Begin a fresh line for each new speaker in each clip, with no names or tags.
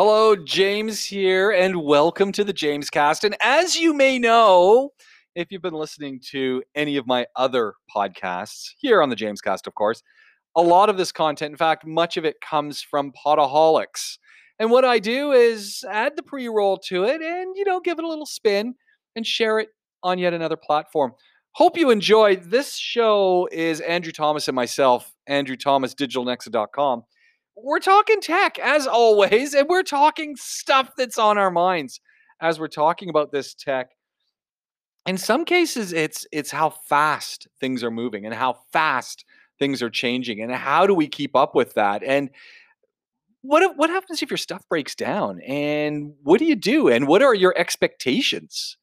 Hello, James here, and welcome to the James Cast. And as you may know, if you've been listening to any of my other podcasts here on the James Cast, of course, a lot of this content, in fact, much of it comes from Podaholics. And what I do is add the pre roll to it and, you know, give it a little spin and share it on yet another platform. Hope you enjoy. This show is Andrew Thomas and myself, Andrew Thomas, digitalnexa.com we're talking tech as always, and we're talking stuff that's on our minds as we're talking about this tech. In some cases, it's it's how fast things are moving and how fast things are changing, and how do we keep up with that? And what what happens if your stuff breaks down? And what do you do? And what are your expectations?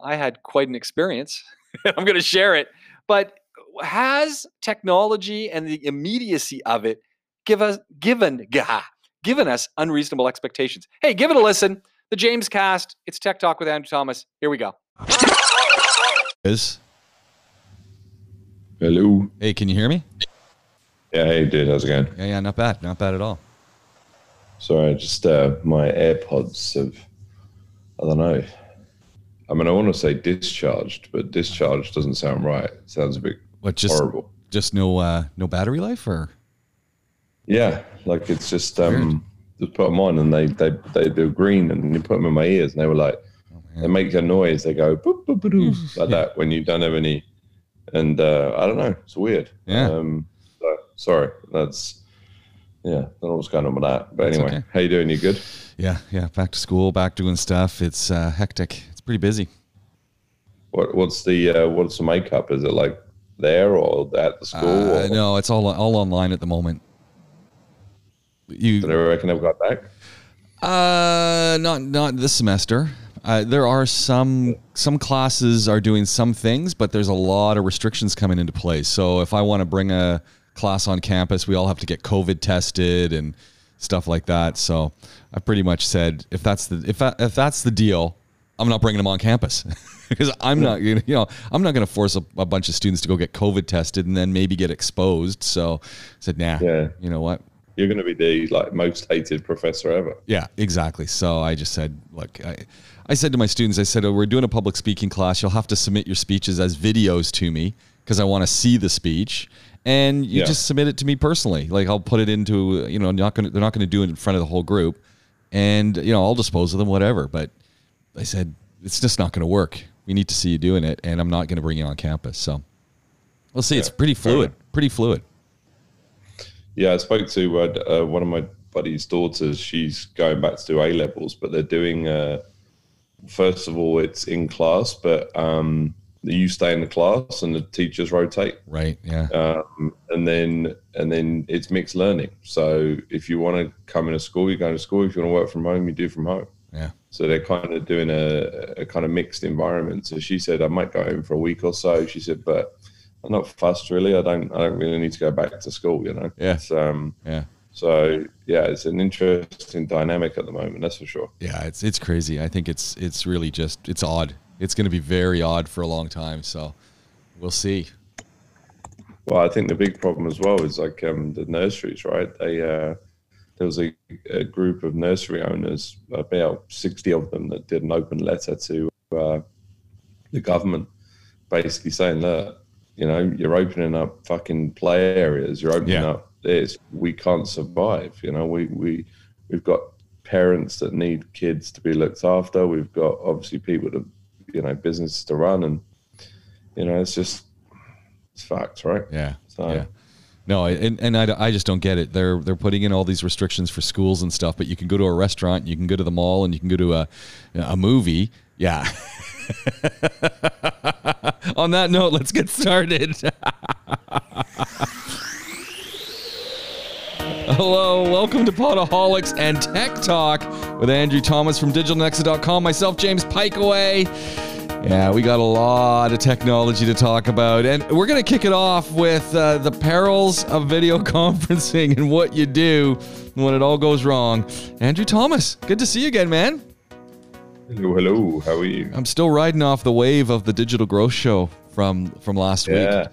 I had quite an experience. I'm going to share it, but has technology and the immediacy of it give us given gah, given us unreasonable expectations. Hey, give it a listen. The James Cast. It's Tech Talk with Andrew Thomas. Here we go.
Is
Hello.
hey, can you hear me?
Yeah, hey, dude, how's it going?
Yeah, yeah, not bad, not bad at all.
Sorry, just uh, my AirPods have, I don't know. I mean, I want to say discharged, but discharged doesn't sound right. It sounds a bit
What just
horrible.
just no uh no battery life or
Yeah, like it's just um, just put them on and they they they do green and you put them in my ears and they were like they make a noise. They go boop, boop, boop, like that when you don't have any. And uh, I don't know, it's weird.
Yeah.
Um, so, sorry, that's yeah. I don't know what's going on with that. But
That's
anyway,
okay.
how you doing? You good?
yeah, yeah, back to school, back doing stuff. It's uh hectic. It's pretty busy.
What what's the uh, what's the makeup? Is it like there or at the school?
Uh, no, it's all all online at the moment. You
Do they reckon they've got back?
Uh, not not this semester. Uh, there are some some classes are doing some things, but there's a lot of restrictions coming into place. So if I want to bring a class on campus, we all have to get COVID tested and stuff like that. So I pretty much said if that's the if that, if that's the deal, I'm not bringing them on campus because I'm not you know I'm not going to force a, a bunch of students to go get COVID tested and then maybe get exposed. So I said, nah,
Yeah.
you know what,
You're going to be the like most hated professor ever.
yeah, exactly. So I just said, look, I, I said to my students, I said, oh, we're doing a public speaking class. You'll have to submit your speeches as videos to me because I want to see the speech. And you
Yeah.
just submit it to me personally. Like I'll put it into, you know, not gonna, they're not going to do it in front of the whole group. And, you know, I'll dispose of them, whatever. But I said, it's just not going to work. We need to see you doing it. And I'm not going to bring you on campus. So we'll see. It's pretty fluid, pretty fluid.
Yeah, I spoke to uh, uh, one of my buddy's daughters. She's going back to do A levels, but they're doing. Uh, first of all, it's in class, but um, you stay in the class and the teachers rotate.
Right. Yeah.
um, and then and then it's mixed learning. So if you want to come into school, you go to school. If you want to work from home, you do from home.
Yeah.
So they're kind of doing a, a kind of mixed environment. So she said, I might go home for a week or so. She said, but I'm not fussed really. I don't I don't really need to go back to school. You know.
Yeah.
It's, um.
Yeah.
So yeah, it's an interesting dynamic at the moment. That's for sure.
Yeah, it's it's crazy. I think it's it's really just it's odd. It's going to be very odd for a long time. So we'll see.
Well, I think the big problem as well is like um, the nurseries, right? They uh, there was a, a group of nursery owners, about sixty of them, that did an open letter to uh, the government, basically saying that you know you're opening up fucking play areas, you're opening
Yeah.
up this, we can't survive. You know, we we we've got parents that need kids to be looked after. We've got obviously people to you know businesses to run, and you know it's just it's facts, right?
Yeah.
So-
yeah. No, and, and I, I just don't get it. They're they're putting in all these restrictions for schools and stuff, but you can go to a restaurant, you can go to the mall, and you can go to a a movie. Yeah. On that note, let's get started. Hello, welcome to Podaholics and Tech Talk with Andrew Thomas from DigitalNexa.com. Myself, James Pikeaway. Yeah, we got a lot of technology to talk about, and we're going to kick it off with uh, the perils of video conferencing and what you do when it all goes wrong. Andrew Thomas, good to see you again, man.
Hello, hello. How are you?
I'm still riding off the wave of the Digital Growth Show from from last
Yeah,
week.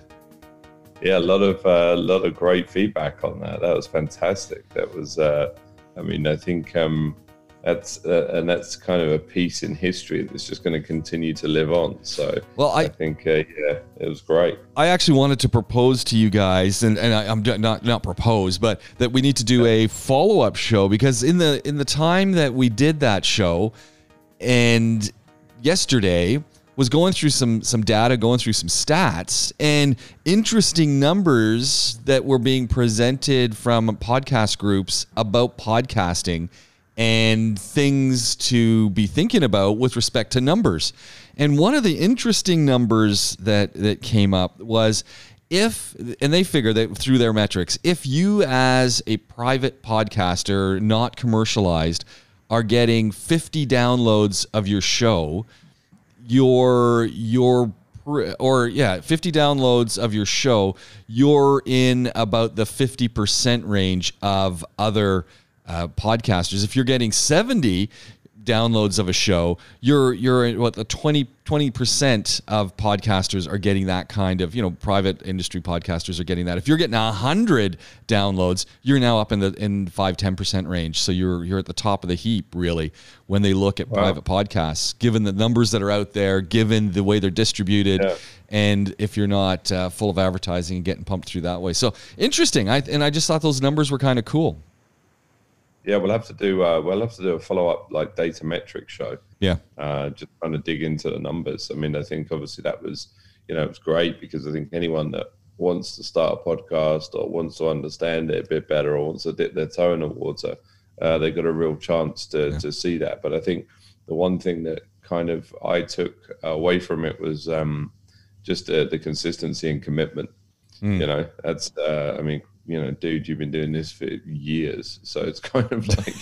yeah. A lot of uh, lot of great feedback on that. That was fantastic. That was uh, I mean, I think um, that's uh, and that's kind of a piece in history that's just going to continue to live on. So,
well, I,
I think uh, yeah, it was great.
I actually wanted to propose to you guys, and, and I, am not not propose, but that we need to do a follow up show because in the in the time that we did that show, and yesterday was going through some some data, going through some stats, and interesting numbers that were being presented from podcast groups about podcasting and things to be thinking about with respect to numbers. And one of the interesting numbers that that came up was if and they figure that through their metrics, if you as a private podcaster not commercialized are getting 50 downloads of your show, your your or yeah, 50 downloads of your show, you're in about the 50% range of other uh, podcasters. If you're getting 70 downloads of a show, you're you're what the 20 percent of podcasters are getting that kind of you know private industry podcasters are getting that. If you're getting hundred downloads, you're now up in the in five ten percent range. So you're you're at the top of the heap really when they look at wow. private podcasts, given the numbers that are out there, given the way they're distributed. Yeah. And if you're not uh, full of advertising and getting pumped through that way, so interesting. I and I just thought those numbers were kind of cool.
Yeah, we'll have to do uh, we'll have to do a follow up like data metric show.
Yeah,
uh, just trying to dig into the numbers. I mean, I think obviously that was you know it was great because I think anyone that wants to start a podcast or wants to understand it a bit better or wants to dip their toe in the water, uh, they got a real chance to yeah. to see that. But I think the one thing that kind of I took away from it was um, just uh, the consistency and commitment. Mm. You know, that's uh, I mean you know, dude, you've been doing this for years. So it's kind of like,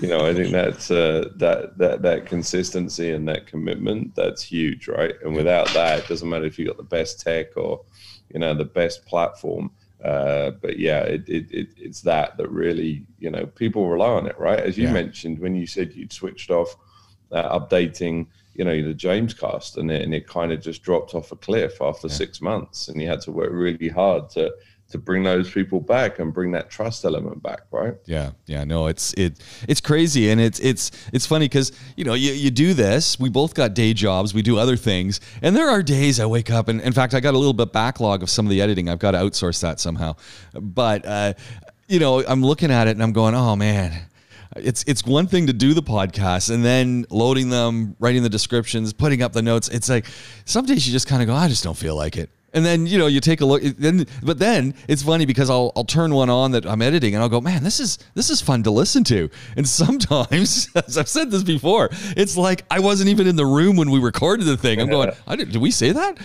you know, I think that's uh, that that that consistency and that commitment that's huge, right? And without that, it doesn't matter if you got the best tech or, you know, the best platform. Uh, but yeah, it, it, it, it's that that really, you know, people rely on it, right? As you yeah. mentioned when you said you'd switched off uh, updating, you know, the James cast, and it, and it kind of just dropped off a cliff after yeah. six months, and you had to work really hard to to bring those people back and bring that trust element back right
yeah yeah no it's it it's crazy and it's it's it's funny because you know you, you do this we both got day jobs we do other things and there are days i wake up and in fact i got a little bit backlog of some of the editing i've got to outsource that somehow but uh, you know i'm looking at it and i'm going oh man it's it's one thing to do the podcast and then loading them, writing the descriptions, putting up the notes. It's like some days you just kind of go, I just don't feel like it. And then you know you take a look. Then, but then it's funny because I'll I'll turn one on that I'm editing and I'll go, man, this is this is fun to listen to. And sometimes, as I've said this before, it's like I wasn't even in the room when we recorded the thing. I'm going, I did, did we say that?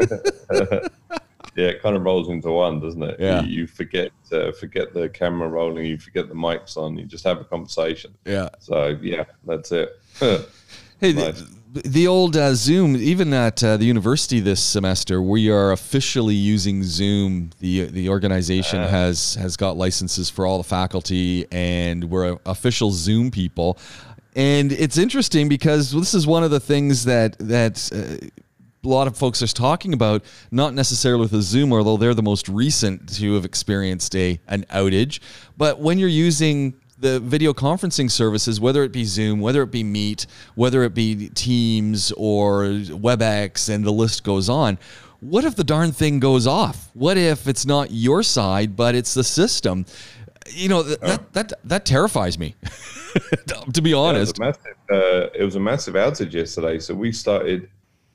yeah, it kind of rolls into one, doesn't it?
Yeah.
You, you forget uh, forget the camera rolling, you forget the mics on, you just have a conversation.
Yeah.
So yeah, that's it.
hey. Nice the old uh, Zoom, even at uh, the university this semester, we are officially using Zoom. the The organization uh. has has got licenses for all the faculty, and we're official Zoom people. And it's interesting because this is one of the things that that uh, a lot of folks are talking about. Not necessarily with the Zoom, although they're the most recent to have experienced a an outage. But when you're using the video conferencing services, whether it be Zoom, whether it be Meet, whether it be Teams or WebEx, and the list goes on. What if the darn thing goes off? What if it's not your side, but it's the system? You know that that that, that terrifies me. to be honest,
yeah, it, was massive, uh, it was a massive outage yesterday. So we started,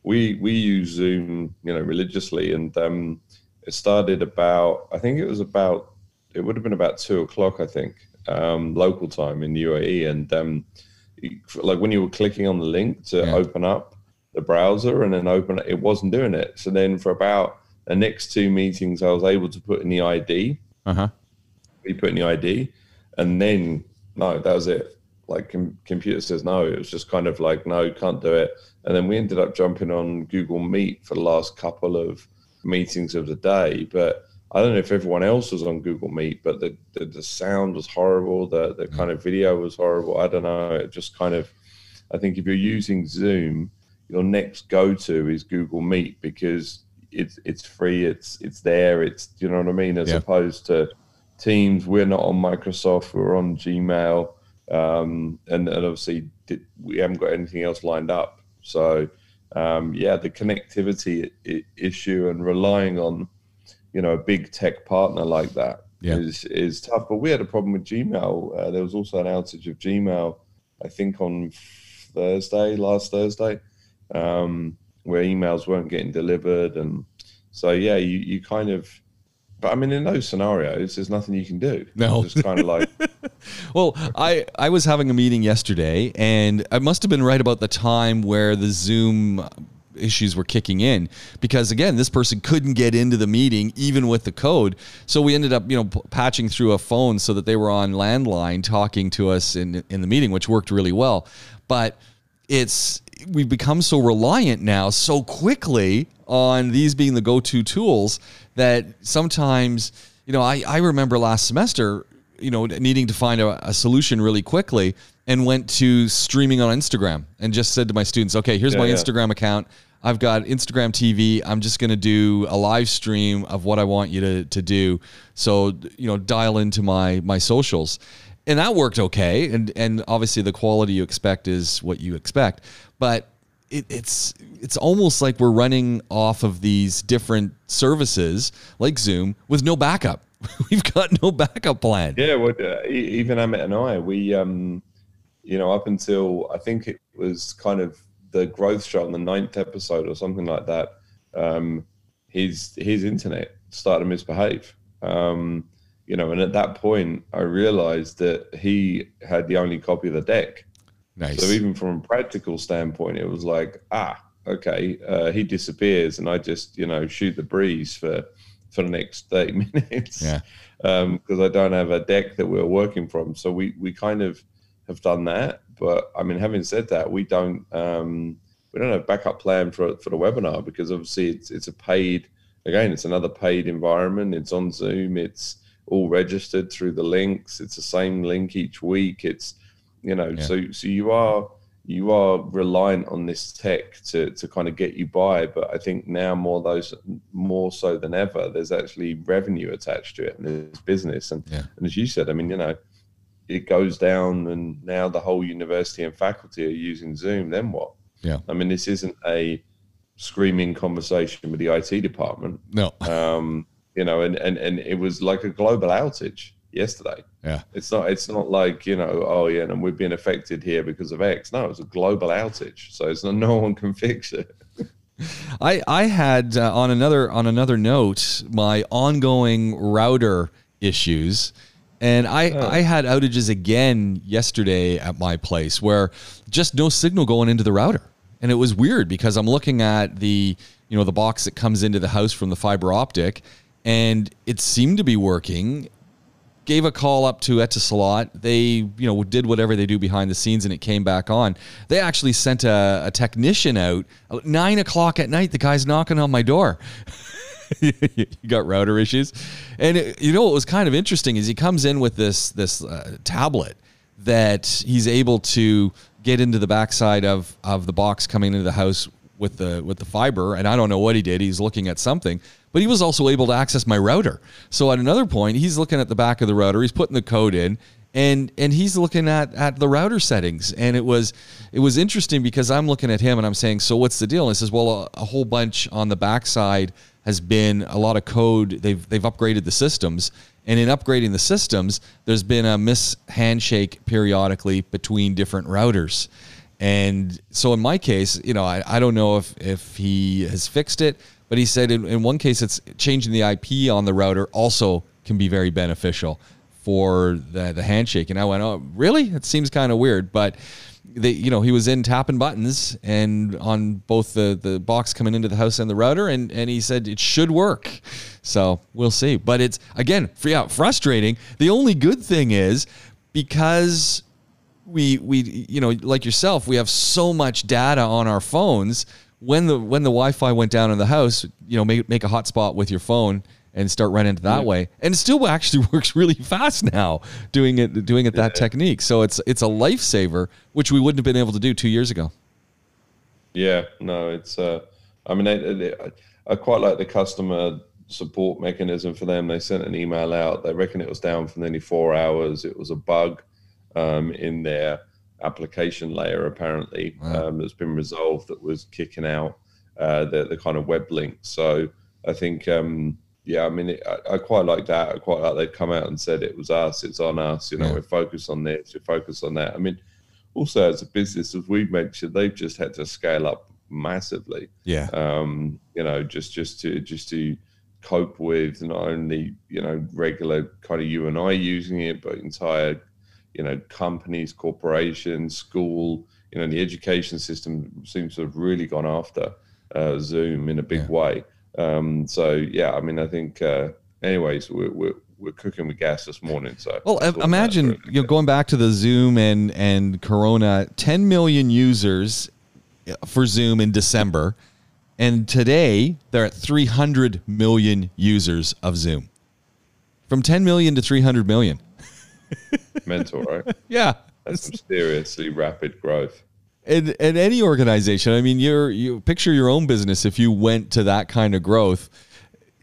we we use Zoom, you know, religiously, and um, it started about I think it was about it would have been about two o'clock, I think, um, local time in the UAE, and um, like when you were clicking on the link to yeah. open up the browser and then open it, it wasn't doing it. So then for about the next two meetings, I was able to put in the ID.
Uh huh.
We put in the ID, and then no, that was it. Like com- computer says no. It was just kind of like no, can't do it. And then we ended up jumping on Google Meet for the last couple of meetings of the day, but I don't know if everyone else was on Google Meet, but the, the, the sound was horrible. The, the kind of video was horrible. I don't know. It just kind of, I think if you're using Zoom, your next go to is Google Meet because it's it's free. It's it's there. It's you know what I mean. As yeah. opposed to Teams. We're not on Microsoft. We're on Gmail, um, and, and obviously we haven't got anything else lined up. So um, yeah, the connectivity issue and relying on you know a big tech partner like that
Yeah.
is is tough. But we had a problem with Gmail. Uh, there was also an outage of Gmail, I think on Thursday, last Thursday, um, where emails weren't getting delivered, and so yeah, you you kind of. But I mean, in those scenarios, there's nothing you can do.
No.
it's kind of like
Well, I, I was having a meeting yesterday, and I must have been right about the time where the Zoom issues were kicking in because again this person couldn't get into the meeting even with the code. So we ended up you know patching through a phone so that they were on landline talking to us in in the meeting which worked really well. But it's we've become so reliant now so quickly on these being the go-to tools that sometimes you know I, I remember last semester you know needing to find a, a solution really quickly and went to streaming on instagram and just said to my students okay here's
Yeah,
my
yeah.
instagram account. I've got instagram tv i'm just going to do a live stream of what i want you to, to do. So you know dial into my my socials. And that worked okay. And and obviously the quality you expect is what you expect. But it, it's it's almost like we're running off of these different services like zoom with no backup. We've got no backup plan.
Yeah, well, uh, even Amit and I, we, um, you know, up until I think it was kind of the growth shot on the ninth episode or something like that, um, his his internet started to misbehave. Um, you know, and at that point, I realized that he had the only copy of the deck.
nice
So even from a practical standpoint, it was like, ah, okay, uh, he disappears, and I just, you know, shoot the breeze for for the next thirty minutes.
Yeah.
Because I don't have a deck that we're working from, so we we kind of have done that. But I mean, having said that, we don't um, we don't have backup plan for for the webinar because obviously it's it's a paid again, it's another paid environment. It's on Zoom. It's all registered through the links. It's the same link each week. It's you know,
Yeah.
so so you are you are reliant on this tech to to kind of get you by. But I think now more those more so than ever, there's actually revenue attached to it and there's business. And
Yeah.
and as you said, I mean, you know, it goes down and now the whole university and faculty are using Zoom, then what?
Yeah.
I mean, this isn't a screaming conversation with the IT department.
no
Um, you know, and, and, and it was like a global outage yesterday.
yeah
It's not it's not like, you know, oh yeah, and we've been affected here because of X. No, it was a global outage. So it's not no one can fix it.
I I had uh, on another on another note my ongoing router issues, and I oh. I had outages again yesterday at my place where just no signal going into the router, and it was weird because I'm looking at the you know the box that comes into the house from the fiber optic, and it seemed to be working, gave a call up to Etisalat. They, you know, did whatever they do behind the scenes, and it came back on. They actually sent a, a technician out nine o'clock at night. The guy's knocking on my door. you got router issues, and it, you know what was kind of interesting is he comes in with this this uh, tablet that he's able to get into the backside of of the box coming into the house with the with the fiber. And I don't know what he did. He's looking at something. But he was also able to access my router. So at another point he's looking at the back of the router. He's putting the code in. And and he's looking at at the router settings. And it was it was interesting because I'm looking at him and I'm saying so what's the deal? And he says well a, a whole bunch on the backside has been a lot of code they've they've upgraded the systems and in upgrading the systems there's been a miss handshake periodically between different routers and so in my case, you know, I, I don't know if, if he has fixed it, but he said in, in one case, it's changing the IP on the router also can be very beneficial for the, the handshake. And I went, oh, really? It seems kind of weird. But they, you know, he was in tapping buttons and on both the, the box coming into the house and the router. And, and he said it should work. So we'll see. But it's, again, yeah, frustrating. The only good thing is because we we you know like yourself we have so much data on our phones when the when the wi-fi went down in the house you know make, make a hotspot with your phone and start running it that way and it still actually works really fast now doing it doing it that technique so it's it's a lifesaver which we wouldn't have been able to do two years ago
Yeah, no, it's. Uh, I mean, I quite like the customer support mechanism for them. They sent an email out. They reckon it was down for nearly four hours. It was a bug um, in their application layer, apparently,
Wow.
um, that's been resolved that was kicking out uh, the, the kind of web link. So I think, um, yeah, I mean, it, I, I quite like that. I quite like they've come out and said it was us, it's on us. You know,
Yeah.
we're focused on this, we're focused on that. I mean, also as a business, as we've mentioned, they've just had to scale up massively
Yeah.
um, you know, just just to just to cope with not only you know regular kind of you and I using it, but entire you know companies, corporations, school, you know, the education system seems to have really gone after uh, Zoom in a big
Yeah.
way. Um, so yeah, I mean, I think. Uh, anyways, we're, we're we're cooking with gas this morning. So
Well,
that's
i-
all
imagine you know, going back to the Zoom and and Corona, 10 million users for Zoom in December, and today they're at 300 million users of Zoom. From 10 million to 300 million.
mental, right?
Yeah.
That's some seriously rapid growth.
In, in any organization, I mean, you're you picture your own business if you went to that kind of growth.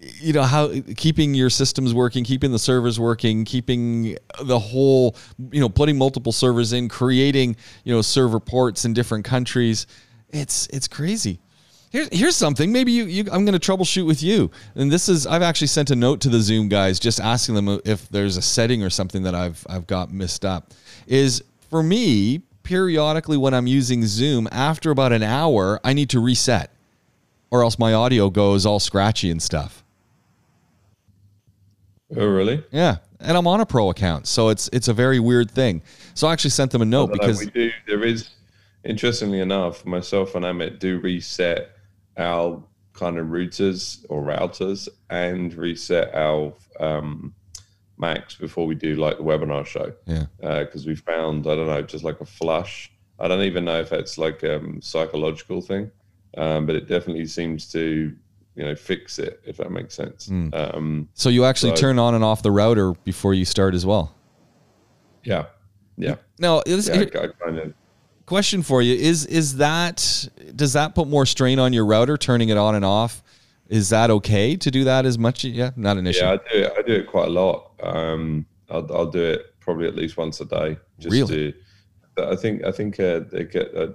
You know how keeping your systems working, keeping the servers working, keeping the whole, you know, putting multiple servers in, creating, you know, server ports in different countries. It's it's crazy. Here's here's something. Maybe you, you I'm going to troubleshoot with you. And this is I've actually sent a note to the Zoom guys just asking them if there's a setting or something that I've I've got missed up. Is for me periodically when I'm using Zoom after about an hour I need to reset, or else my audio goes all scratchy and stuff.
Oh, really?
Yeah, and I'm on a pro account, so it's it's a very weird thing. So I actually sent them a note
Although
because
we do, there is, interestingly enough, myself and Amit do reset our kind of routers or routers and reset our um, Macs before we do like the webinar show.
yeah,
Because we found, I don't know, just like a flush. I don't even know if that's like a um, psychological thing, um, but it definitely seems to, you know, fix it, if that makes sense.
Hmm.
Um,
so you actually
So-
turn on and off the router before you start as well.
yeah. Yeah.
Now, this,
Yeah.
here-
I, I kind of,
question for you is is that does that put more strain on your router turning it on and off? Is that okay to do that as much? Yeah, not an issue.
Yeah, I do it. I do it quite a lot. Um, I'll, I'll do it probably at least once a day. Just
Really?
to, I think I think uh, it get, uh,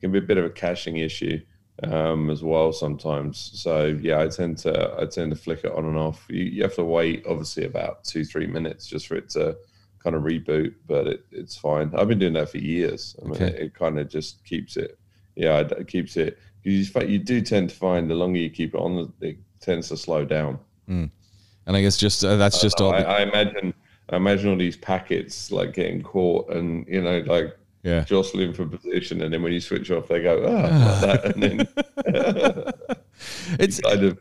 can be a bit of a caching issue um, as well sometimes. So yeah, I tend to I tend to flick it on and off. You, you have to wait obviously about two three minutes just for it to kind of reboot, but it, it's fine. I've been doing that for years. I mean,
Okay.
it, it kind of just keeps it. Yeah, it, it keeps it. You, you do tend to find the longer you keep it on, it tends to slow down.
And I guess just uh, that's just all.
I, I imagine I imagine all these packets like getting caught and you know like
yeah.
jostling for position, and then when you switch off, they go ah like that, and then
It's
kind of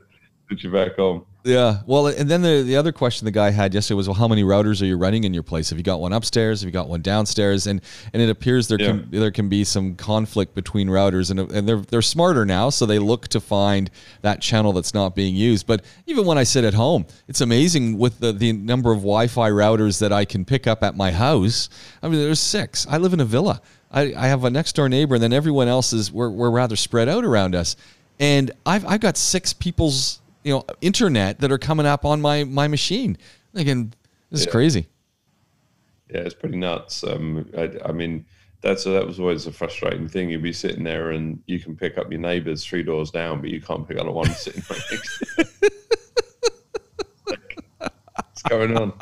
switch it back home.
yeah. Well, and then the the other question the guy had yesterday was, well, how many routers are you running in your place? Have you got one upstairs? Have you got one downstairs? And and it appears there can there can be some conflict between routers, and and they're they're smarter now, so they look to find that channel that's not being used. But even when I sit at home, it's amazing with the the number of Wi-Fi routers that I can pick up at my house. I mean, there's six. I live in a villa. I, I have a next door neighbor, and then everyone else is we're, we're rather spread out around us. And I've I've got six people's you know internet that are coming up on my my machine. Again, this is
Yeah.
crazy.
Yeah, it's pretty nuts. Um, I, I mean, that's that was always a frustrating thing. You'd be sitting there and you can pick up your neighbours three doors down, but you can't pick up the one sitting right next to you. like, what's going on?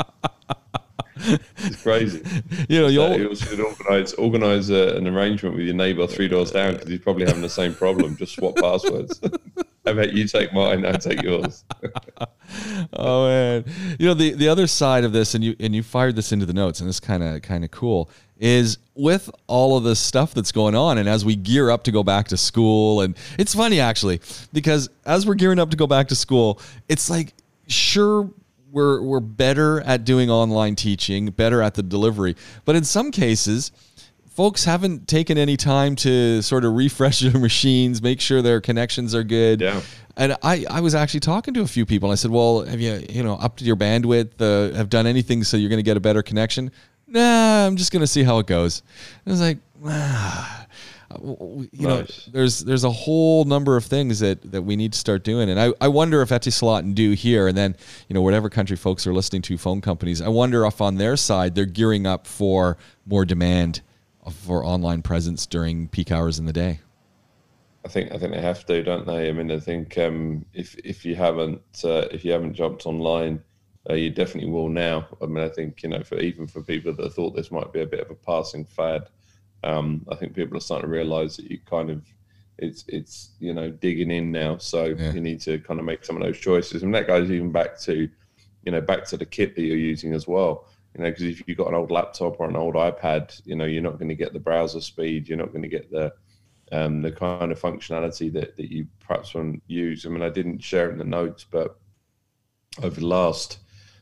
It's crazy.
You know,
So
you'll
you should organize organize a, an arrangement with your neighbour three doors down because he's probably having the same problem. Just swap passwords. How bet you take mine? I take yours.
oh man you know the the other side of this and you and you fired this into the notes and this kind of kind of cool is with all of this stuff that's going on and as we gear up to go back to school and it's funny actually because as we're gearing up to go back to school it's like sure we're we're better at doing online teaching better at the delivery but in some cases folks haven't taken any time to sort of refresh their machines, make sure their connections are good.
Yeah.
And I, I was actually talking to a few people. And I said, well, have you, you know, upped your bandwidth, uh, have done anything so you're going to get a better connection? Nah, I'm just going to see how it goes. And I was like, ah, you nice. know, there's there's a whole number of things that that we need to start doing, and I, I wonder if Etisalat and do here, and then you know whatever country folks are listening to, phone companies. I wonder if on their side they're gearing up for more demand for online presence during peak hours in the day.
I think I think they have to, don't they? I mean, I think um, if if you haven't uh, if you haven't jumped online uh, you definitely will now. I mean, I think you know, for even for people that thought this might be a bit of a passing fad, um, I think people are starting to realise that you kind of it's it's you know digging in now. So yeah. you need to kind of make some of those choices, and that goes even back to you know back to the kit that you're using as well. You know, because if you've got an old laptop or an old iPad, you know, you're not going to get the browser speed. You're not going to get the um, the kind of functionality that, that you perhaps want to use. I mean, I didn't share it in the notes, but over the last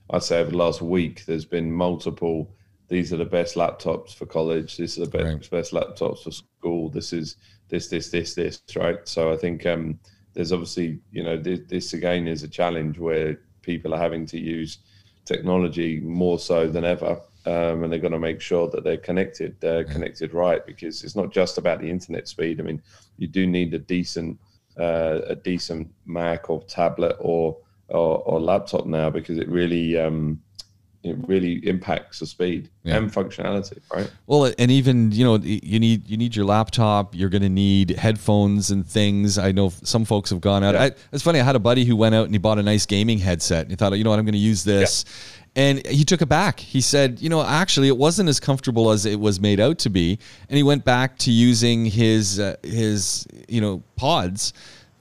I'd say over the last week, there's been multiple. These are the best laptops for college. This is the best, right. best laptops for school. This is this, this, this, this, right? So I think um, there's obviously, you know, this, this again is a challenge where people are having to use technology more so than ever. Um, and they're going to make sure that they're connected, uh, yeah. connected right, because it's not just about the internet speed. I mean, you do need a decent, uh, a decent Mac or tablet or or, or laptop now because it really um, it really impacts the speed yeah. and functionality, right?
Well, and even you know you need you need your laptop. You're going to need headphones and things. I know some folks have gone out. Yeah. I, it's funny. I had a buddy who went out and he bought a nice gaming headset. And he thought, you know what, I'm going to use this. Yeah. And he took it back. He said, you know, actually, it wasn't as comfortable as it was made out to be. And he went back to using his uh, his you know pods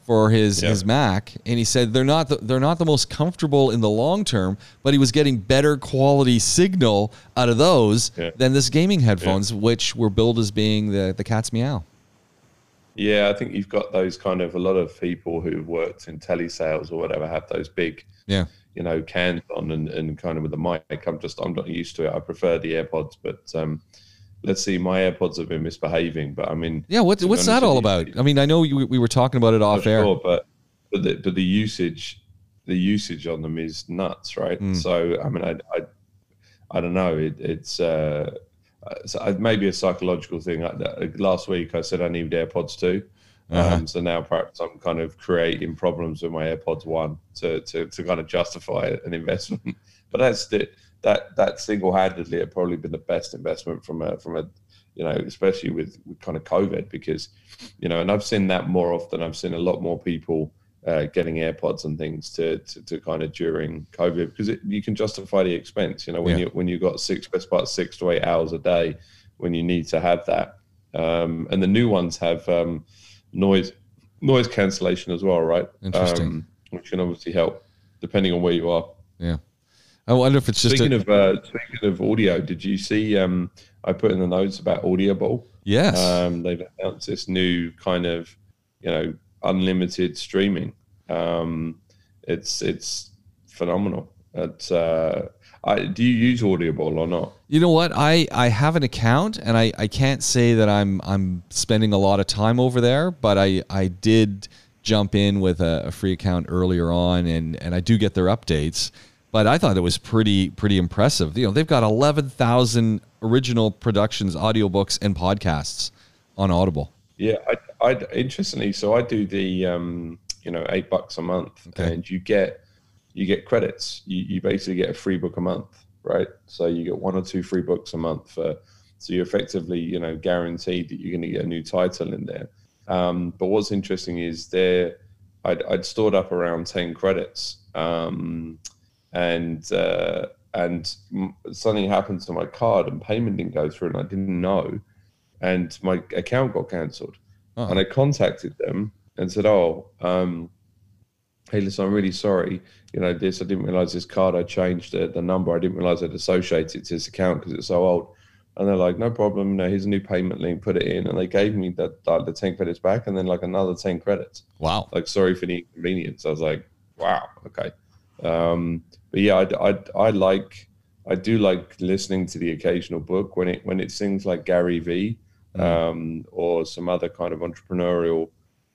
for his his Mac, and he said they're not the, they're not the most comfortable in the long term, but he was getting better quality signal out of those than this gaming headphones, which were billed as being the the cat's meow.
Yeah, I think you've got those kind of a lot of people who've worked in telesales or whatever have those big,
yeah,
you know, cans on and, and kind of with the mic. I'm just I'm not used to it. I prefer the AirPods, but um, let's see, my AirPods have been misbehaving, but I mean,
yeah, what, what's that all about? I mean, I know we, we were talking about it off air,
sure, but but the, but the usage, the usage on them is nuts, right? Mm. So I mean, I, I, I don't know. It, it's uh, so maybe a psychological thing. Last week I said I needed AirPods too. Uh-huh. Um, so now perhaps I'm kind of creating problems with my AirPods One to, to, to kind of justify an investment. but that's the that that single handedly had probably been the best investment from a from a you know especially with, with kind of COVID because you know and I've seen that more often. I've seen a lot more people uh, getting AirPods and things to, to, to kind of during COVID because it, you can justify the expense. You know when yeah. you when you got six best part six to eight hours a day when you need to have that, um, and the new ones have um, noise noise cancellation as well, right?
Interesting. Um,
which can obviously help depending on where you are.
Yeah. I wonder if it's
just speaking
a-
of uh, speaking of audio. Did you see? Um, I put in the notes about Audible.
Yes,
um, they've announced this new kind of you know unlimited streaming. Um, it's it's phenomenal. It's uh, I, do you use Audible or not?
You know what? I, I have an account and I, I can't say that I'm I'm spending a lot of time over there, but I, I did jump in with a, a free account earlier on and, and I do get their updates but I thought it was pretty pretty impressive. You know, they've got 11,000 original productions, audiobooks and podcasts on Audible.
Yeah, I, I interestingly, so I do the um, you know, 8 bucks a month okay. and you get you get credits. You, you basically get a free book a month, right? So you get one or two free books a month for so you're effectively, you know, guaranteed that you're going to get a new title in there. Um, but what's interesting is there, I'd, I'd stored up around 10 credits. Um, and uh, and something happened to my card and payment didn't go through and I didn't know, and my account got cancelled. Oh. And I contacted them and said, "Oh, um, hey, listen, I'm really sorry. You know, this I didn't realize this card. I changed the, the number. I didn't realize I'd associated it to this account because it's so old." And they're like, "No problem. No, here's a new payment link. Put it in." And they gave me the like, the ten credits back, and then like another ten credits.
Wow!
Like, sorry for the inconvenience. I was like, "Wow, okay." Um, but yeah, I, I, I like I do like listening to the occasional book when it when it sings like Gary V mm. um, or some other kind of entrepreneurial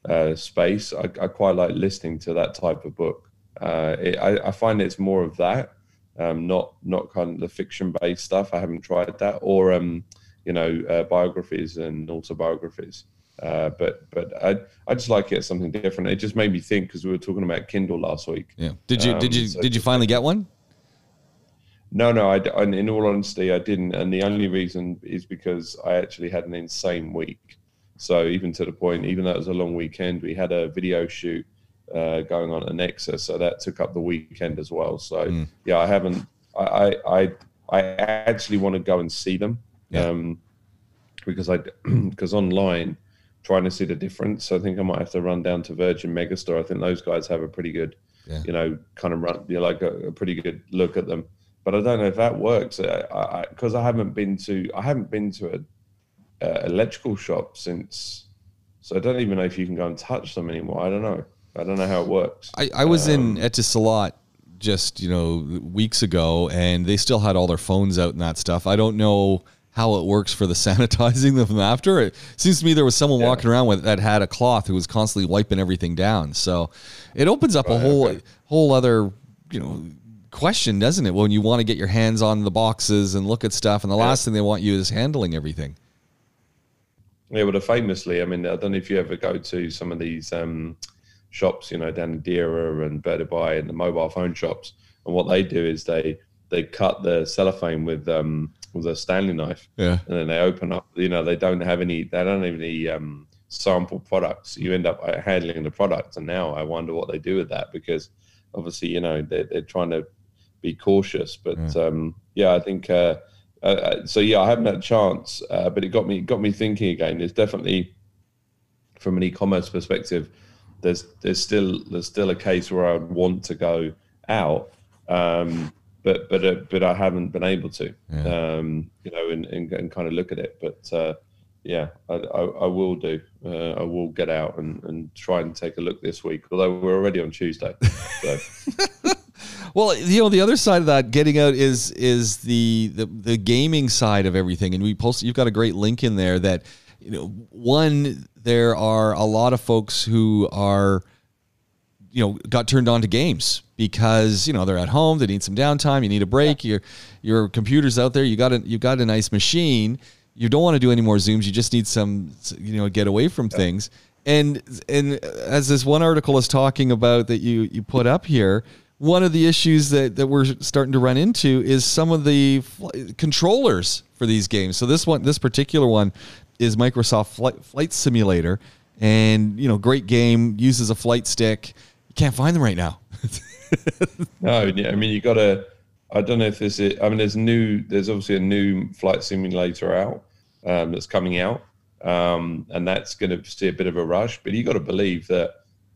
uh, space. I, I, quite like listening to that type of book. Uh, it, I, I, find it's more of that, um, not not kind of the fiction based stuff. I haven't tried that or um, you know uh, biographies and autobiographies. Uh, but but I I just like it something different. It just made me think because we were talking about Kindle last week.
Yeah. Did you did
Um,
you
so
did you finally get one?
No, no. I, I- in all honesty, I didn't, and the only reason is because I actually had an insane week. So even to the point, even though it was a long weekend, we had a video shoot uh, going on at Nexus, so that took up the weekend as well. So
Mm.
yeah, I haven't. I I I, I actually want to go and see them
Yeah.
um, because I because online trying to see the difference. I think I might have to run down to Virgin Megastore. I think those guys have a pretty good,
Yeah.
you know, kind of run, you know, like a, a pretty good look at them. But I don't know if that works because I, because I, haven't been to I haven't been to a, a electrical shop since, so I don't even know if you can go and touch them anymore. I don't know. I don't know how it works.
I, I was in
Um,
Etisalat just you know weeks ago, and they still had all their phones out and that stuff. I don't know how it works for the sanitizing them after. It seems to me there was someone
Yeah.
walking around with that had a cloth who was constantly wiping everything down. So it opens up a whole
okay.
whole other you know question, doesn't it? When you want to get your hands on the boxes and look at stuff, and the last thing they want you is handling everything.
Yeah, well, famously, I mean, I don't know if you ever go to some of these um, shops, you know, down in Deira and Bur Dubai and the mobile phone shops, and what they do is they they cut the cellophane with um, with a Stanley knife,
Yeah.
and then they open up. You know, they don't have any, they don't have any um, sample products. You end up uh, handling the product, and now I wonder what they do with that because obviously, you know, they're, they're trying to be cautious. But um, yeah, I think. Uh, uh, uh, so yeah, I haven't had a chance, uh, but it got me got me thinking again. There's definitely, from an e-commerce perspective, there's there's still there's still a case where I would want to go out, um, but but uh, but I haven't been able to, um, you know, and, and, and kind of look at it. But uh, yeah, I, I, I will do. Uh, I will get out and, and try and take a look this week. Although we're already on Tuesday, so
Well, you know, the other side of that getting out is is the the, the gaming side of everything, and we post. You've got a great link in there that you know. One, there are a lot of folks who are you know got turned on to games because you know they're at home they need some downtime you need a break your your computer's out there you got a you got a nice machine you don't want to do any more zooms you just need some you know get away from things. And and as this one article is talking about that you you put up here one of the issues that that we're starting to run into is some of the fl- controllers for these games. So this one this particular one is Microsoft Flight, Flight Simulator. And you know great game uses a flight stick can't find them right now
No, yeah, I mean you got to. I don't know if this is. I mean, there's new. There's obviously a new flight simulator out um, that's coming out, um, and that's going to see a bit of a rush. But you got to believe that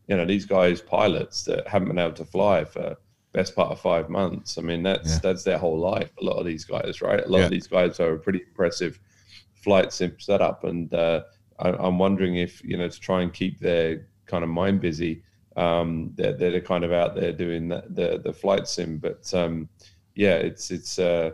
you know these guys, pilots that haven't been able to fly for best part of five months. I mean, that's
Yeah.
that's their whole life. A lot of these guys, right? A lot
Yeah.
of these guys are a pretty impressive flight sim setup, and uh, I, I'm wondering if you know to try and keep their kind of mind busy um, they're, they're kind of out there doing the, the, the flight sim. But um, yeah, it's it's uh,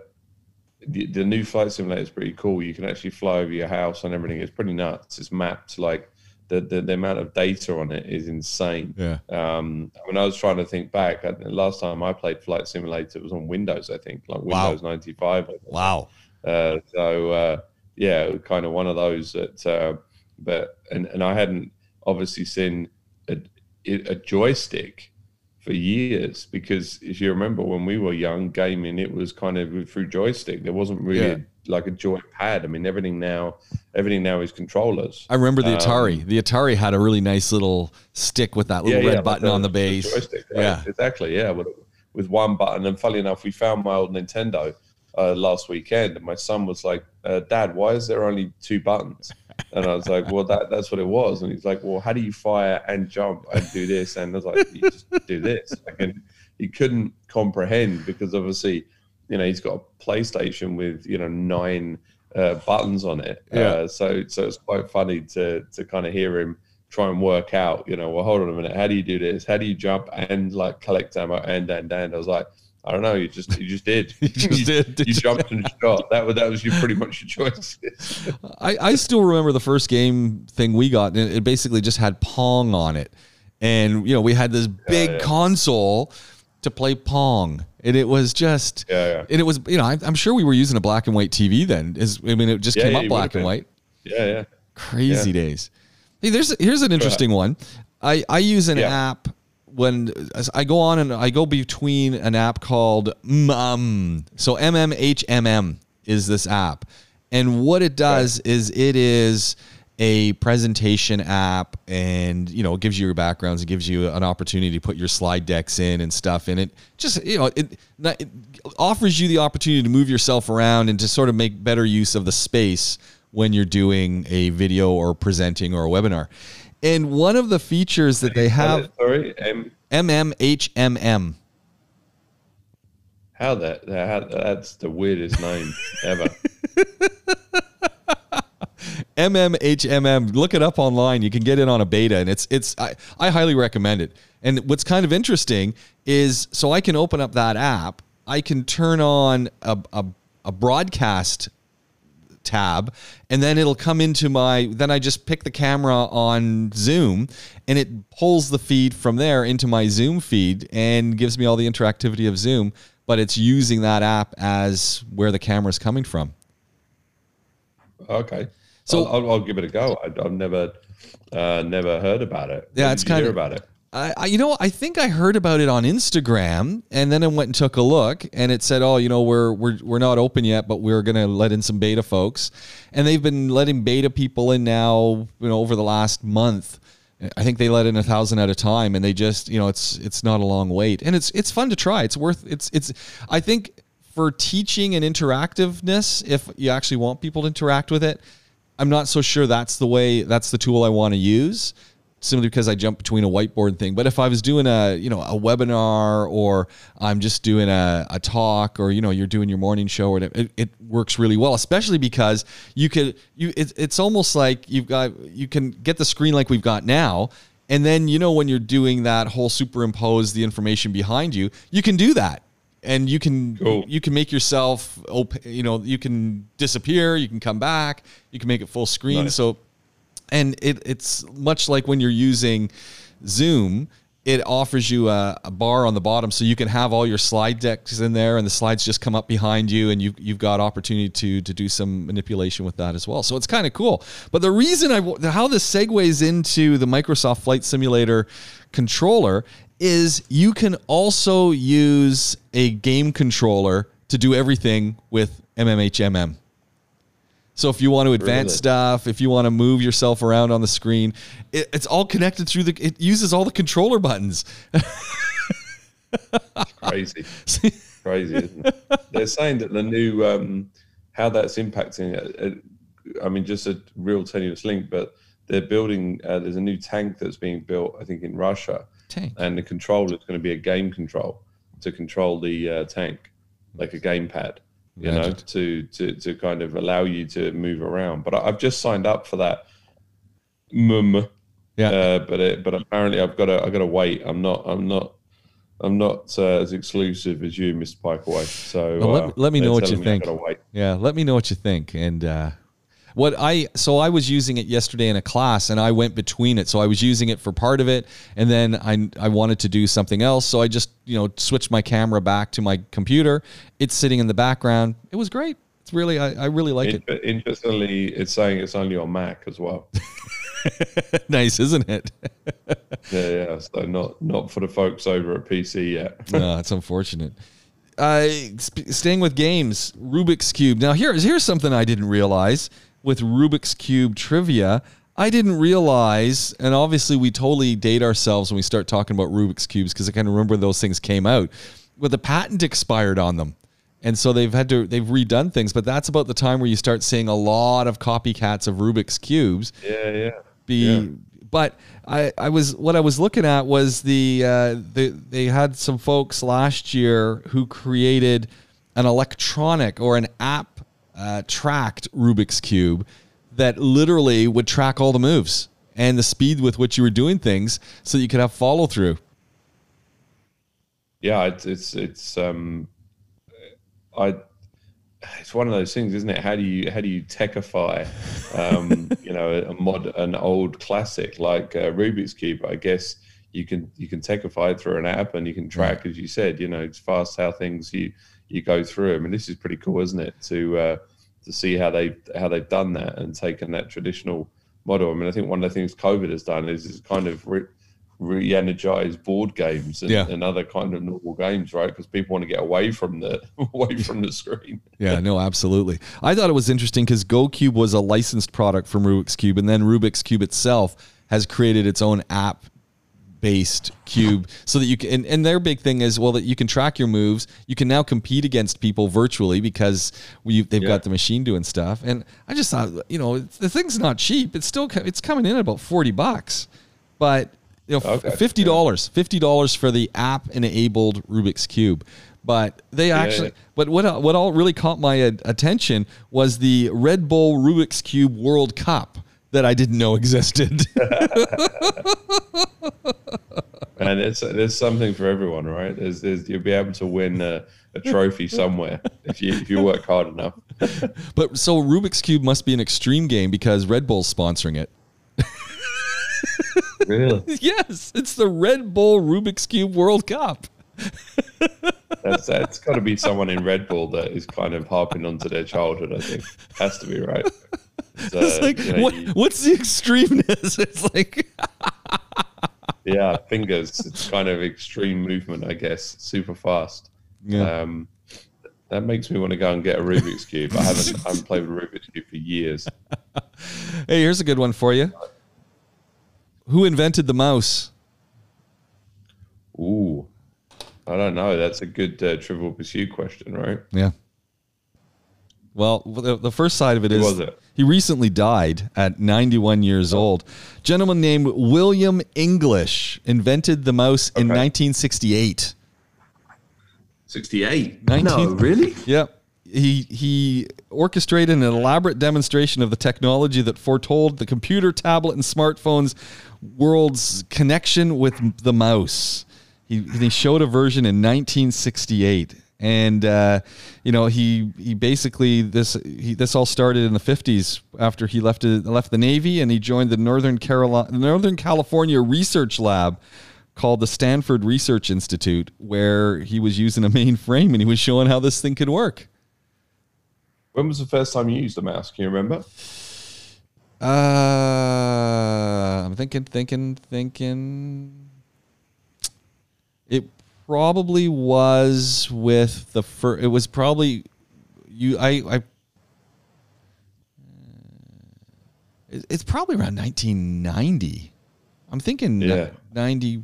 the, the new flight simulator is pretty cool. You can actually fly over your house and everything. It's pretty nuts. It's mapped like the, the, the amount of data on it is insane.
yeah
Um, when I was trying to think back, I, the last time I played Flight Simulator it was on Windows, I think, like
Wow.
Windows 95.
wow
Uh, so uh, yeah, kind of one of those that. Uh, but and and I hadn't obviously seen a, a joystick for years because if you remember when we were young gaming, it was kind of through joystick. There wasn't really
Yeah.
like a joy pad. I mean, everything now, everything now is controllers.
I remember the
Um,
Atari. The Atari had a really nice little stick with that little red
like
button on the base.
joystick, right?
Yeah.
exactly. Yeah, with, with one button. And funny enough, we found my old Nintendo uh, last weekend, and my son was like, uh, "Dad, why is there only two buttons?" And I was like, "Well, that that's what it was." And he's like, "Well, how do you fire and jump and do this?" And I was like, "You just do this." Like, and he couldn't comprehend because obviously, you know, he's got a PlayStation with you know nine uh, buttons on it.
Yeah.
Uh, so so it's quite funny to to kind of hear him try and work out, you know, well, hold on a minute, how do you do this? How do you jump and like collect ammo and and and? I was like, I don't know, you just you just did.
You just did,
You
did you?
jumped and shot. That was that was your pretty much your choice.
I, I still remember the first game thing we got, and it basically just had Pong on it. And, you know, we had this big
yeah.
console to play Pong. And it was just,
Yeah, yeah.
and it was, you know, I, I'm sure we were using a black and white TV then. Is I mean, it just
Yeah,
came
yeah,
up black and white.
Yeah, yeah.
Crazy
Yeah.
days. Hey, there's here's an interesting one. I I use an
Yeah.
app when I go on and I go between an app called MMM. So MMHMM is this app, and what it does is it is a presentation app and you know it gives you your backgrounds it gives you an opportunity to put your slide decks in and stuff. And it just you know it, it offers you the opportunity to move yourself around and to sort of make better use of the space when you're doing a video or presenting or a webinar and one of the features that they have
Sorry, M.
mmhmm
How that, how, that's the weirdest name ever.
MMHMM. Look it up online. You can get in on a beta, and it's it's. I, I highly recommend it. And what's kind of interesting is, so I can open up that app. I can turn on a a, a broadcast tab and then it'll come into my then I just pick the camera on Zoom and it pulls the feed from there into my Zoom feed and gives me all the interactivity of Zoom but it's using that app as where the camera is coming from.
Okay.
So-
So I'll, I'll give it a go. I, I've never, uh, never heard about it.
Yeah, it's kind of-
about it.
I, I, you know, I think I heard about it on Instagram, and then I went and took a look, and it said, "Oh, you know, we're we're we're not open yet, but we're gonna let in some beta folks," and they've been letting beta people in now, you know, over the last month. I think they let in a thousand at a time, and they just, you know, it's it's not a long wait, and it's it's fun to try. It's worth it's it's. I think for teaching and interactiveness, if you actually want people to interact with it, I'm not so sure that's the way that's the tool I want to use simply because I jump between a whiteboard thing. But if I was doing a, you know, a webinar or I'm just doing a, a talk or, you know, you're doing your morning show or it, it works really well, especially because you could, you, it, it's almost like you've got, you can get the screen like we've got now. And then, you know, when you're doing that whole superimpose the information behind you, you can do that. And you can
Cool.
you can make yourself you know you can disappear you can come back you can make it full screen
Nice.
so and it, it's much like when you're using Zoom. It offers you a, a bar on the bottom, so you can have all your slide decks in there, and the slides just come up behind you, and you've, you've got opportunity to to do some manipulation with that as well. So it's kind of cool. But the reason I how this segues into the Microsoft Flight Simulator controller is you can also use a game controller to do everything with MMHMM. So if you want to advance
Really?
stuff, if you want to move yourself around on the screen, it, it's all connected through the. It uses all the controller buttons.
Crazy, crazy. Isn't it? They're saying that the new, um, how that's impacting. it. uh, I mean, just a real tenuous link, but they're building. Uh, there's a new tank that's being built, I think, in Russia,
Tank.
and the control is going to be a game control to control the uh, tank, like a gamepad. You know, to to to kind of allow you to move around. But I've just signed up for that. Mum.
Yeah.
Uh, but it, but apparently I've got to I've got to wait. I'm not I'm not I'm not uh, as exclusive as you, Mr. Piecowye. So
Well, let
uh,
me- let me know what you
telling me I've
think. Yeah, let me know what you think. And uh, what I so I was using it yesterday in a class, and I went between it. So I was using it for part of it, and then I I wanted to do something else, so I just you know switched my camera back to my computer. It's sitting in the background. It was great. It's really I, I really like it.
In- Interestingly, it's saying it's only on Mac as well.
nice, isn't it?
yeah, yeah. So not not for the folks over at PC yet.
no, that's unfortunate. Uh, sp- staying with games, Rubik's Cube. Now here's here's something I didn't realize with Rubik's Cube trivia. I didn't realize, and obviously we totally date ourselves when we start talking about Rubik's cubes because I can remember those things came out. But the patent expired on them, and so they've had to they've redone things. But that's about the time where you start seeing a lot of copycats of Rubik's cubes
yeah, yeah.
be
Yeah.
but I, I was what I was looking at was the uh, the they had some folks last year who created an electronic or an app uh, tracked Rubik's cube that literally would track all the moves and the speed with which you were doing things so you could have follow through.
yeah it's it's it's um i it's one of those things isn't it? How do you how do you techify um you know a mod an old classic like uh, rubik's cube? I guess you can you can techify it through an app and you can track as you said you know it's fast how things you you go through i mean this is pretty cool isn't it to uh to see how they how they've done that and taken that traditional model. I mean, I think one of the things COVID has done is is kind of re- re-energize board games and,
Yeah.
and other kind of normal games, right? Because people want to get away from the away from the screen.
Yeah, no, absolutely. I thought it was interesting because GoCube was a licensed product from Rubik's Cube, and then Rubik's Cube itself has created its own app based cube so that you can and, and their big thing is well that you can track your moves. You can now compete against people virtually because we, they've
Yeah.
got the machine doing stuff. And i just thought you know the thing's not cheap. It's still it's coming in at about 40 bucks. But you know
Okay,
$50 $50 for the app enabled rubik's cube. But they actually
yeah.
but what what all really caught my attention was the red bull rubik's cube world cup that i didn't know existed
And it's there's something for everyone, right? There's, there's you'll be able to win a, a trophy somewhere if you if you work hard enough.
But so Rubik's Cube must be an extreme game because Red Bull's sponsoring it.
Really,
Yes, it's the Red Bull Rubik's Cube World Cup.
that's that's got to be someone in Red Bull that is kind of harping onto their childhood. I think has to be right. It's, uh,
It's like,
you know,
what,
you-
what's the extremeness? It's like,
yeah, fingers. It's kind of extreme movement, I guess. Super fast.
yeah.
Um, that makes me want to go and get a Rubik's cube. I haven't I haven't played with Rubik's cube for years.
hey, here's a good one for you. Who invented the mouse?
Ooh, I don't know. That's a good uh, Trivial Pursuit question, right?
Yeah. Well, the, the first side of it
Who
is
was it?
he recently died at 91 years oh. old. Gentleman named William English invented the mouse in
Okay.
1968.
Sixty-eight.
19
really?
Yep. He he orchestrated an elaborate demonstration of the technology that foretold the computer, tablet, and smartphones world's connection with the mouse. He he showed a version in 1968, and uh, you know he he basically this he this all started in the 50s after he left it, left the Navy and he joined the Northern Carolina Northern California Research Lab called the Stanford Research Institute, where he was using a mainframe and he was showing how this thing could work.
When was the first time you used a mouse? Can you remember?
Uh, I'm thinking, thinking, thinking. It probably was with the first. It was probably you. I. I. It's probably around 1990. I'm thinking
Yeah.
90.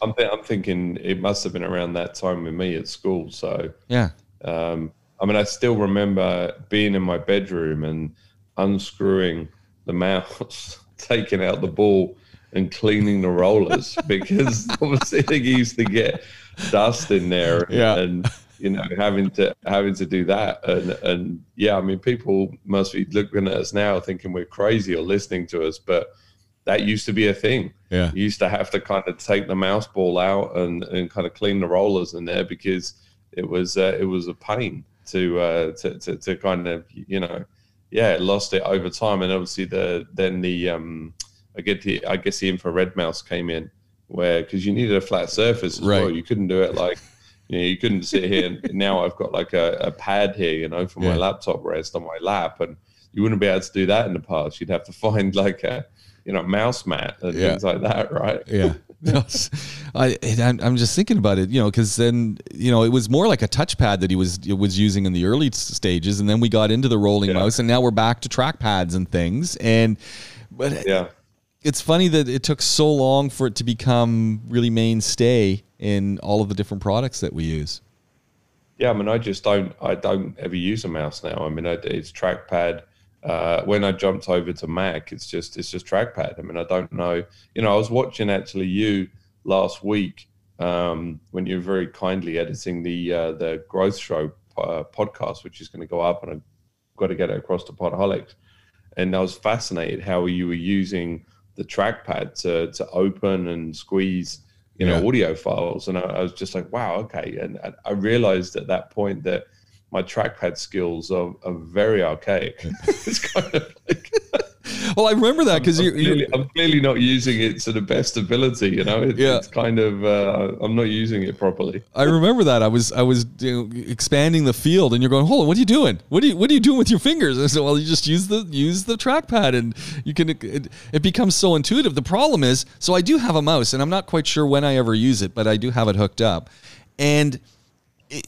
I'm, th- I'm thinking it must have been around that time with me at school. So,
Yeah.
um, I mean, I still remember being in my bedroom and unscrewing the mouse, taking out the ball, and cleaning the rollers because obviously they used to get dust in there. And,
Yeah.
and you know, having to having to do that, and and yeah, I mean, people must be looking at us now thinking we're crazy or listening to us, but that used to be a thing.
Yeah.
You used to have to kind of take the mouse ball out and, and kind of clean the rollers in there because it was uh, it was a pain to, uh, to to to kind of you know yeah it lost it over time and obviously the then the um I get the I guess the infrared mouse came in where because you needed a flat surface as well
Right.
you couldn't do it like you know you couldn't sit here and now I've got like a, a pad here you know for my
Yeah.
laptop rest on my lap and you wouldn't be able to do that in the past you'd have to find like a you know mouse mat and
Yeah.
things like that right
Yeah. I, I'm, just thinking about it, you know, because then, you know, it was more like a touchpad that he was was using in the early stages, and then we got into the rolling
Yeah.
mouse, and now we're back to trackpads and things. And but
yeah
it's funny that it took so long for it to become really mainstay in all of the different products that we use.
Yeah, I mean, I just don't, I don't ever use a mouse now. I mean, it's trackpad. Uh, when I jumped over to Mac, it's just, it's just trackpad. I mean, I don't know. You know, I was watching actually you last week um, when you were very kindly editing the uh, the Growth Show uh, podcast, which is going to go up, and I've got to get it across to Podholics. And I was fascinated how you were using the trackpad to to open and squeeze you know
Yeah.
audio files. And I, I was just like wow okay. And I, I realized at that point that my trackpad skills are, are very archaic. It's kind of like
Well, I remember that because
I'm,
you,
clearly, I'm clearly not using it to the best ability. You know, it,
Yeah.
it's kind of uh, I'm not using it properly.
I remember that I was I was you know, expanding the field, and you're going, hold on, what are you doing? What are you what are you doing with your fingers? I said, well, you just use the use the trackpad, and you can it, it becomes so intuitive. The problem is, so I do have a mouse, and I'm not quite sure when I ever use it, but I do have it hooked up, and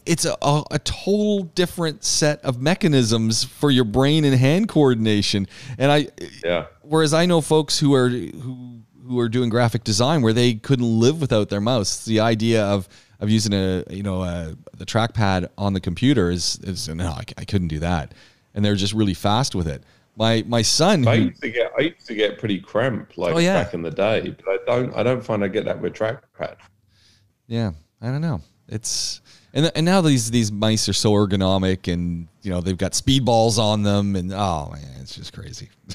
it's a, a, a total different set of mechanisms for your brain and hand coordination. And I,
Yeah.
whereas I know folks who are who who are doing graphic design where they couldn't live without their mouse. The idea of of using a you know a, the trackpad on the computer is is no, I, I couldn't do that, and they're just really fast with it. My my son,
I
who,
used to get I used to get pretty cramped like
Oh, yeah.
back in the day, but I don't I don't find I get that with trackpad.
yeah, I don't know. It's and and now these these mice are so ergonomic, and you know they've got speed balls on them, and oh man, it's just crazy.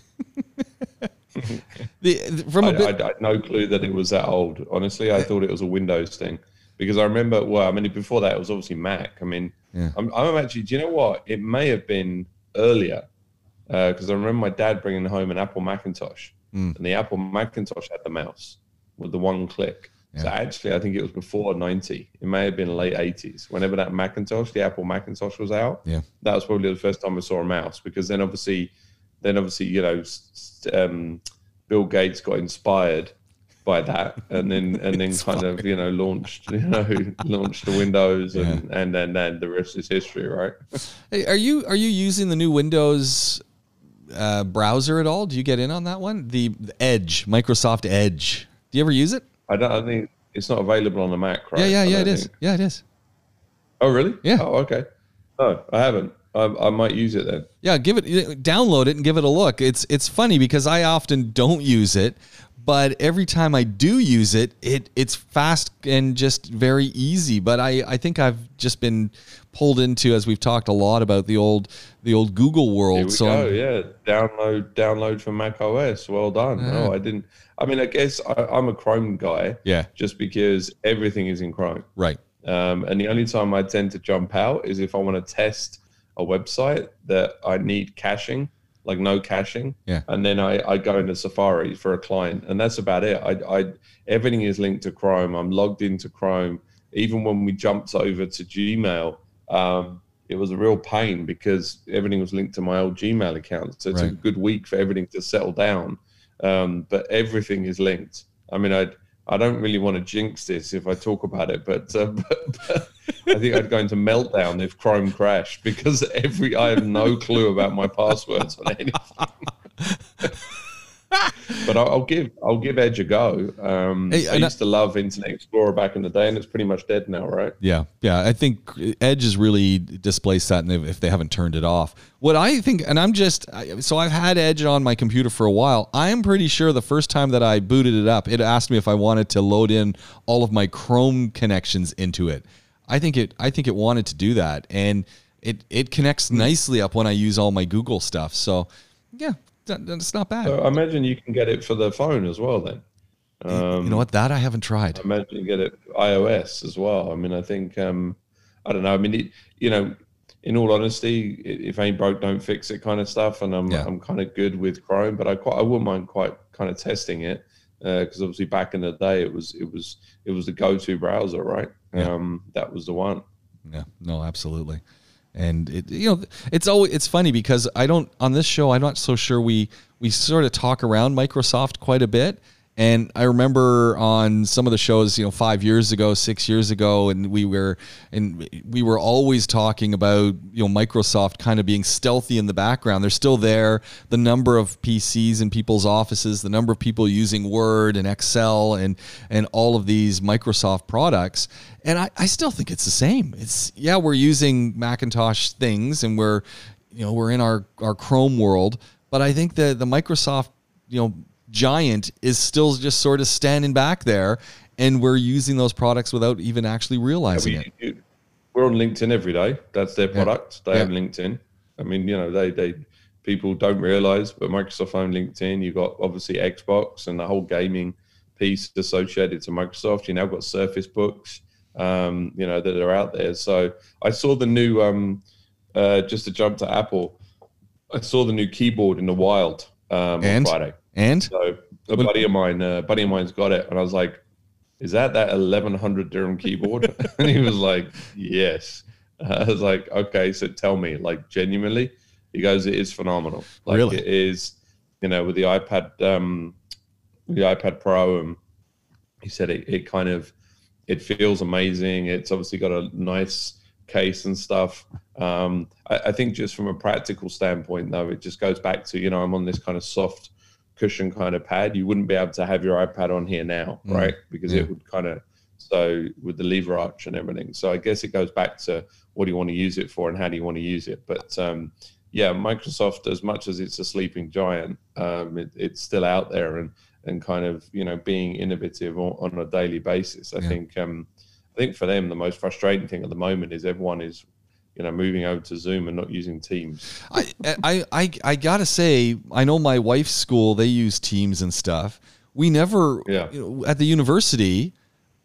the, from a
I,
bit,
I, I had no clue that it was that old. Honestly, I thought it was a Windows thing because I remember. Well, I mean, before that, it was obviously Mac. I mean,
Yeah.
I'm, I'm actually. Do you know what? It may have been earlier because I remember my dad bringing home an Apple Macintosh,
Mm.
and the Apple Macintosh had the mouse with the one click. So actually, I think it was before '90. It may have been late '80s. Whenever that Macintosh, the Apple Macintosh, was out,
Yeah.
that was probably the first time I saw a mouse. Because then, obviously, then obviously, you know, um, Bill Gates got inspired by that, and then and then kind of you know launched you know launched the Windows, and and then then the rest is history, right?
Hey, are you are you using the new Windows uh, browser at all? Do you get in on that one? The, the Edge, Microsoft Edge. Do you ever use it?
I don't. I think it's not available on the Mac, right?
yeah, yeah, yeah. It
don't
is. Yeah, it is.
Oh, really?
Yeah.
Oh, okay. No, I haven't. I, I might use it then.
Yeah, give it download it and give it a look. It's it's funny because I often don't use it, but every time I do use it, it it's fast and just very easy. But I I think I've just been pulled into as we've talked a lot about the old the old Google world. So
go. Yeah, download download from Mac OS. Well done. Uh-huh. No, I didn't. I mean, I guess I, I'm a Chrome guy.
Yeah.
Just because everything is in Chrome.
right.
Um, and the only time I tend to jump out is if I want to test a website that I need caching, like no caching.
Yeah.
And then I, I go into Safari for a client, and that's about it. I, I everything is linked to Chrome. I'm logged into Chrome. Even when we jumped over to Gmail, um, it was a real pain because everything was linked to my old Gmail account. So it took a good week for everything to settle down. Um, but everything is linked. I mean, I I don't really want to jinx this if I talk about it, but, uh, but, but I think I'd go into meltdown if Chrome crashed because every I have no clue about my passwords on anything. but I'll, I'll give I'll give Edge a go. Um,
Hey,
I
and I-
used to love Internet Explorer back in the day, and it's pretty much dead now, right?
Yeah, yeah. I think Edge has really displaced that, and if they haven't turned it off. What I think, and I'm just so I've had Edge on my computer for a while. I am pretty sure the first time that I booted it up, it asked me if I wanted to load in all of my Chrome connections into it. I think it I think it wanted to do that, and it it connects nicely up when I use all my Google stuff. So yeah, that's not bad.
So I imagine you can get it for the phone as well. Then um,
you know what? That I haven't tried.
I imagine you get it iOS as well. I mean, I think um, I don't know. I mean, it, you know, in all honesty, i- if ain't broke, don't fix it, kind of stuff. And I'm
Yeah.
I'm kind of good with Chrome, but I quite I wouldn't mind quite kind of testing it because obviously back in the day it was it was it was the go-to browser, right?
Yeah.
Um, that was the one.
Yeah, no, absolutely. And it, you know, it's always it's funny because I don't on this show. I'm not so sure we we sort of talk around Microsoft quite a bit. And I remember on some of the shows, you know, five years ago, six years ago, and we were and we were always talking about you know Microsoft kind of being stealthy in the background. They're still there. The number of PCs in people's offices, the number of people using Word and Excel and and all of these Microsoft products. And I, I still think it's the same. It's yeah, we're using Macintosh things and we're you know we're in our our Chrome world, but I think the the Microsoft you know giant is still just sort of standing back there, and we're using those products without even actually realizing
We-
it.
we're on LinkedIn every day. That's their product. They
Yeah.
have LinkedIn. I mean, you know, they they people don't realize, but Microsoft own LinkedIn. You've got obviously Xbox and the whole gaming piece associated to Microsoft. You now got Surface Books, um, you know, that are out there. So I saw the new, um, uh, just to jump to Apple, I saw the new keyboard in the wild. um, on Friday.
And
So a buddy of mine, uh, buddy of mine's got it, and I was like, "Is that that 1100 dirham keyboard?" and he was like, "Yes." I was like, "Okay, so tell me, like, genuinely." He goes, "It is phenomenal. Like,
Really?
it is, you know, with the iPad, um, the iPad Pro, and he said it, it kind of, it feels amazing. It's obviously got a nice case and stuff. Um, I, I think just from a practical standpoint, though, it just goes back to, you know, I'm on this kind of soft cushion kind of pad. You wouldn't be able to have your iPad on here now,
Mm,
right? Because
yeah.
it would kind of, so with the lever arch and everything. So I guess it goes back to what do you want to use it for and how do you want to use it. But um, yeah, Microsoft, as much as it's a sleeping giant, um, it, it's still out there and and kind of you know being innovative on, on a daily basis. I
Yeah.
think um, I think for them the most frustrating thing at the moment is everyone is you know moving over to Zoom and not using Teams.
I, I, I, I gotta say, I know my wife's school, they use Teams and stuff. We never,
Yeah.
you know, at the university,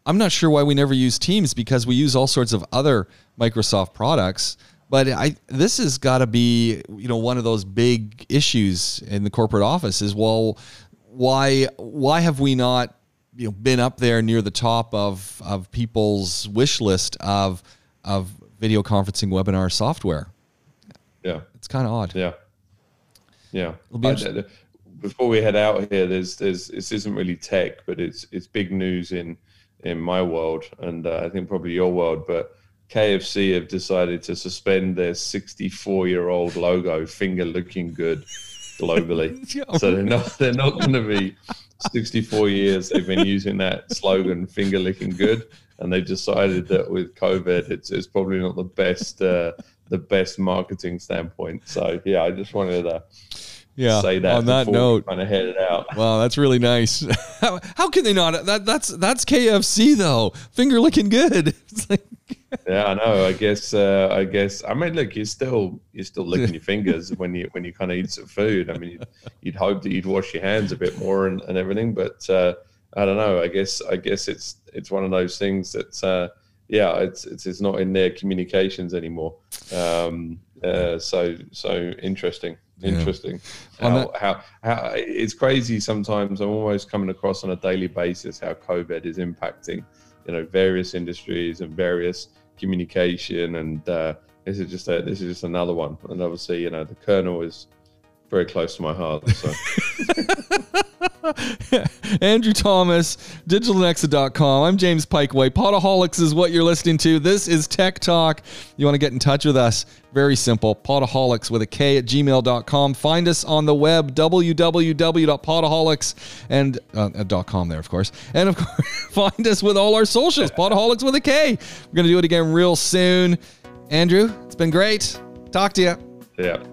I'm not sure why we never use Teams because we use all sorts of other Microsoft products. But I, this has got to be, you know, one of those big issues in the corporate office is, well, why, why have we not, you know, been up there near the top of, of people's wish list of, of video conferencing webinar software?
Yeah.
It's kind of odd.
Yeah, yeah.
Be
before we head out here, there's there's this isn't really tech, but it's it's big news in in my world, and uh, I think probably your world. But KFC have decided to suspend their 64 year old logo, finger licking good, globally. So they're not they're not going to be 64 years. They've been using that slogan, finger licking good, and they've decided that with COVID, it's it's probably not the best uh, the best marketing standpoint. So yeah, I just wanted to
yeah.
say that
on that note,
kind of head it out.
wow, that's really nice. how, how can they not? That that's that's KFC though. Finger licking good. It's like,
Yeah, I know. I guess. Uh, I guess. I mean, look, you're still you're still licking your fingers when you when you kind of eat some food. I mean, you'd, you'd hope that you'd wash your hands a bit more and, and everything, but uh, I don't know. I guess. I guess it's it's one of those things that. Uh, yeah, it's, it's it's not in their communications anymore. Um, uh, so so interesting, interesting.
On
How,
that-
how how it's crazy sometimes. I'm almost coming across on a daily basis how COVID is impacting, you know, various industries and various communication. And uh, this is just a, this is just another one. And obviously, you know, the Colonel is very close to my heart. So.
Andrew Thomas, digitalnexa.com. I'm James Piecowye. Potaholics is what you're listening to. This is Tech Talk. You want to get in touch with us? Very simple. Potaholics with a K at gmail.com. Find us on the web, www.potaholics and uh, uh, .com there, of course. And of course, find us with all our socials, Potaholics with a K. We're going to do it again real soon. Andrew, it's been great. Talk to you.
Yeah.